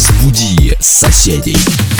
разбуди соседей.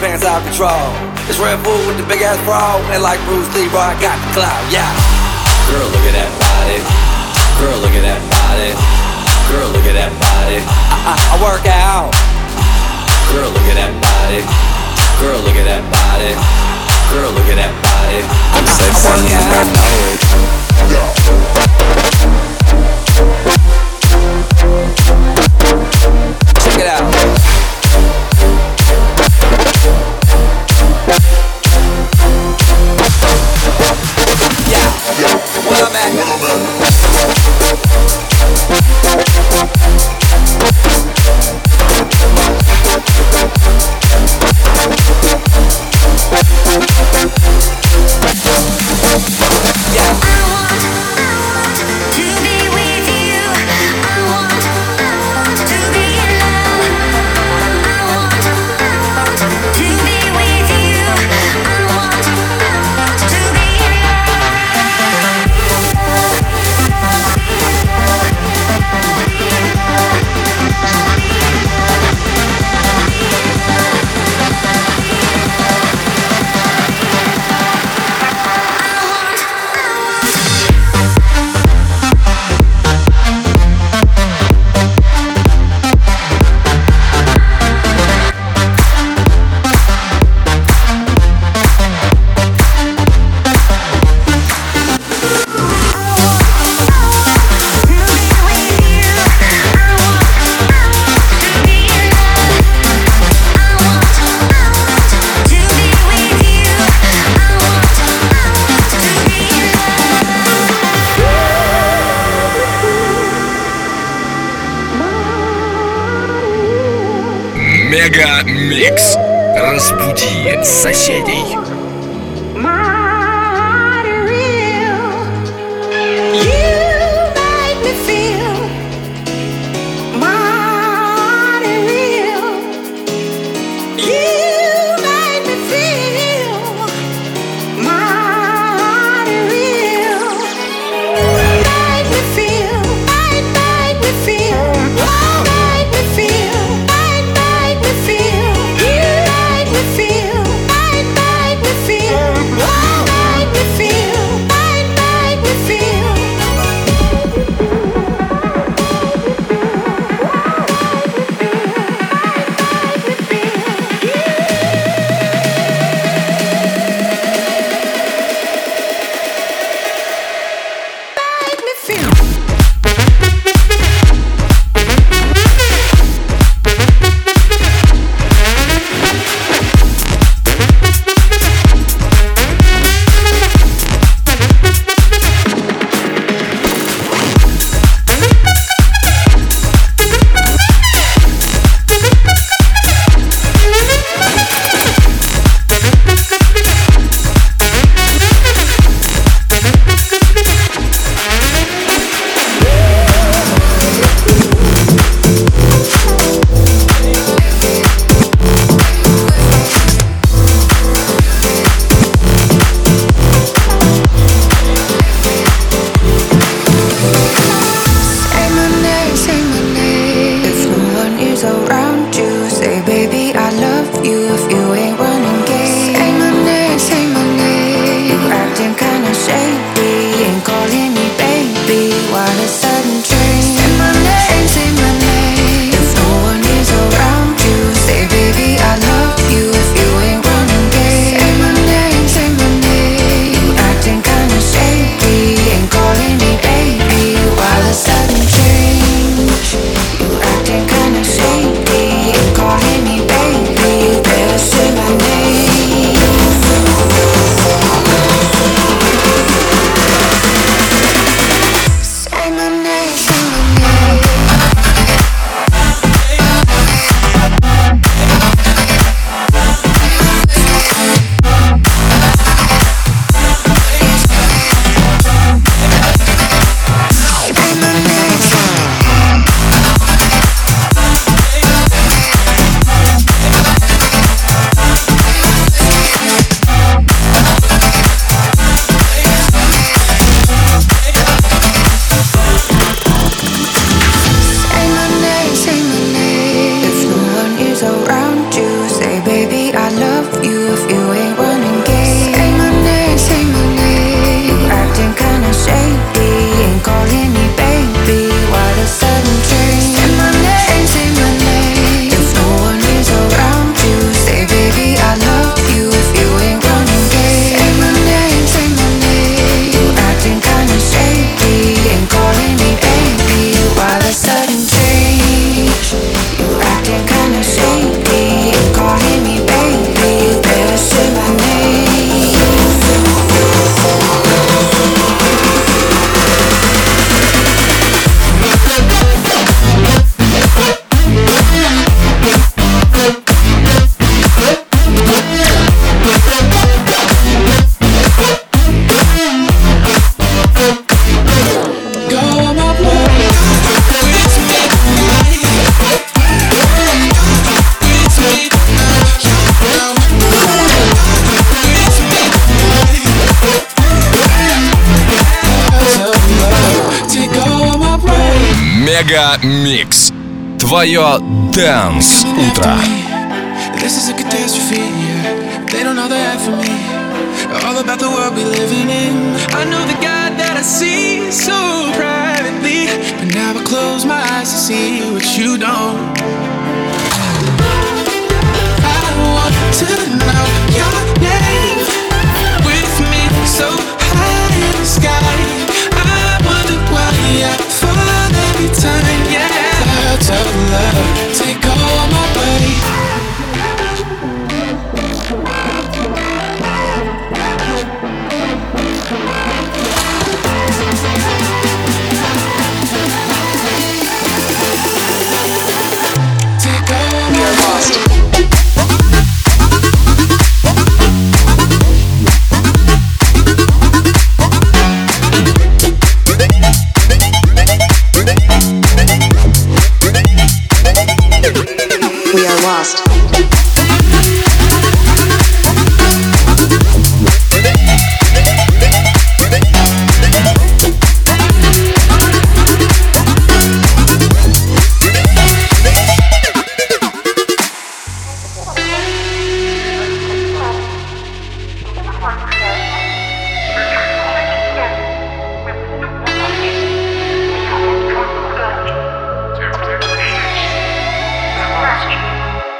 Pants out control. It's Red Bull with the big ass bra. And like Bruce Lee, bro, I got the clout, yeah. Girl, look at that body. Girl, look at that body. Girl, look at that body. I, I, I work out. Girl, look at that body. Girl, look at that body. Girl, look at that body. I'm sexy and I know it. Check it out. Yeah, where I'm at. Мега Микс. Разбуди соседей. Мега Микс. Твое Дэнс Утро. This is a catastrophe, yeah. They don't know the half of me. All about the world we living in. I know the God that I see so privately. But now I close my eyes to see what you don't. We are lost.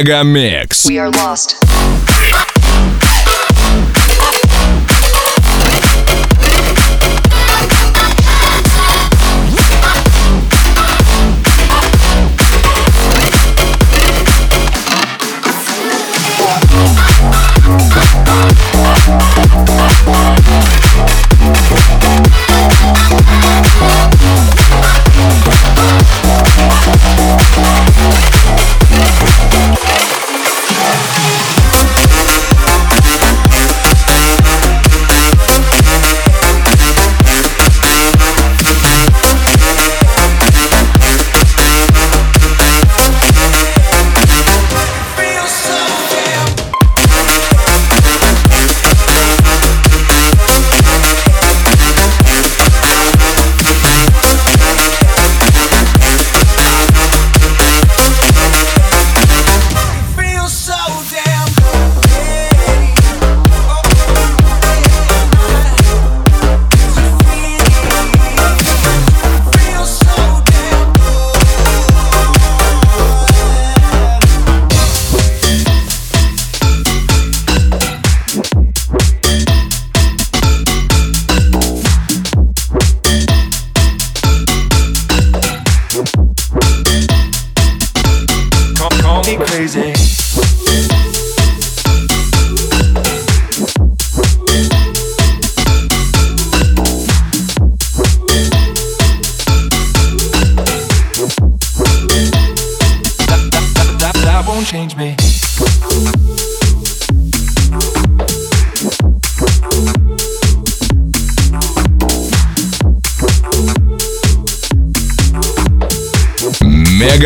Mega Mix. We are lost.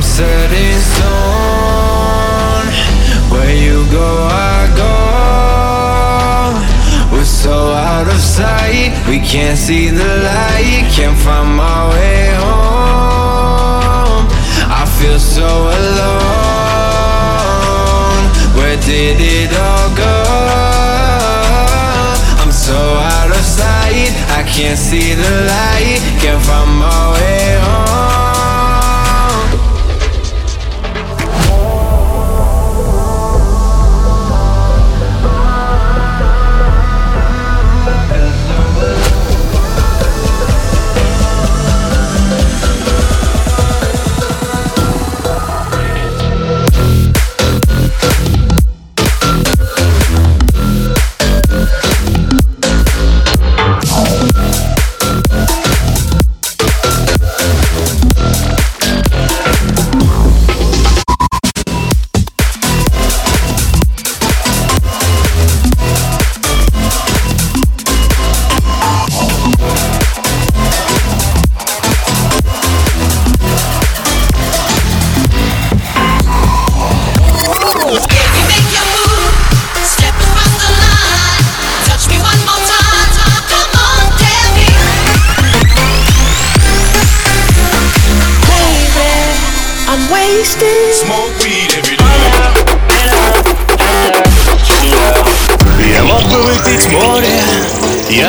I'm set in stone. Where you go I go. We're so out of sight. We can't see the light. Can't find my way home. I feel so alone. Where did it all go? I'm so out of sight. I can't see the light. Can't find my way home.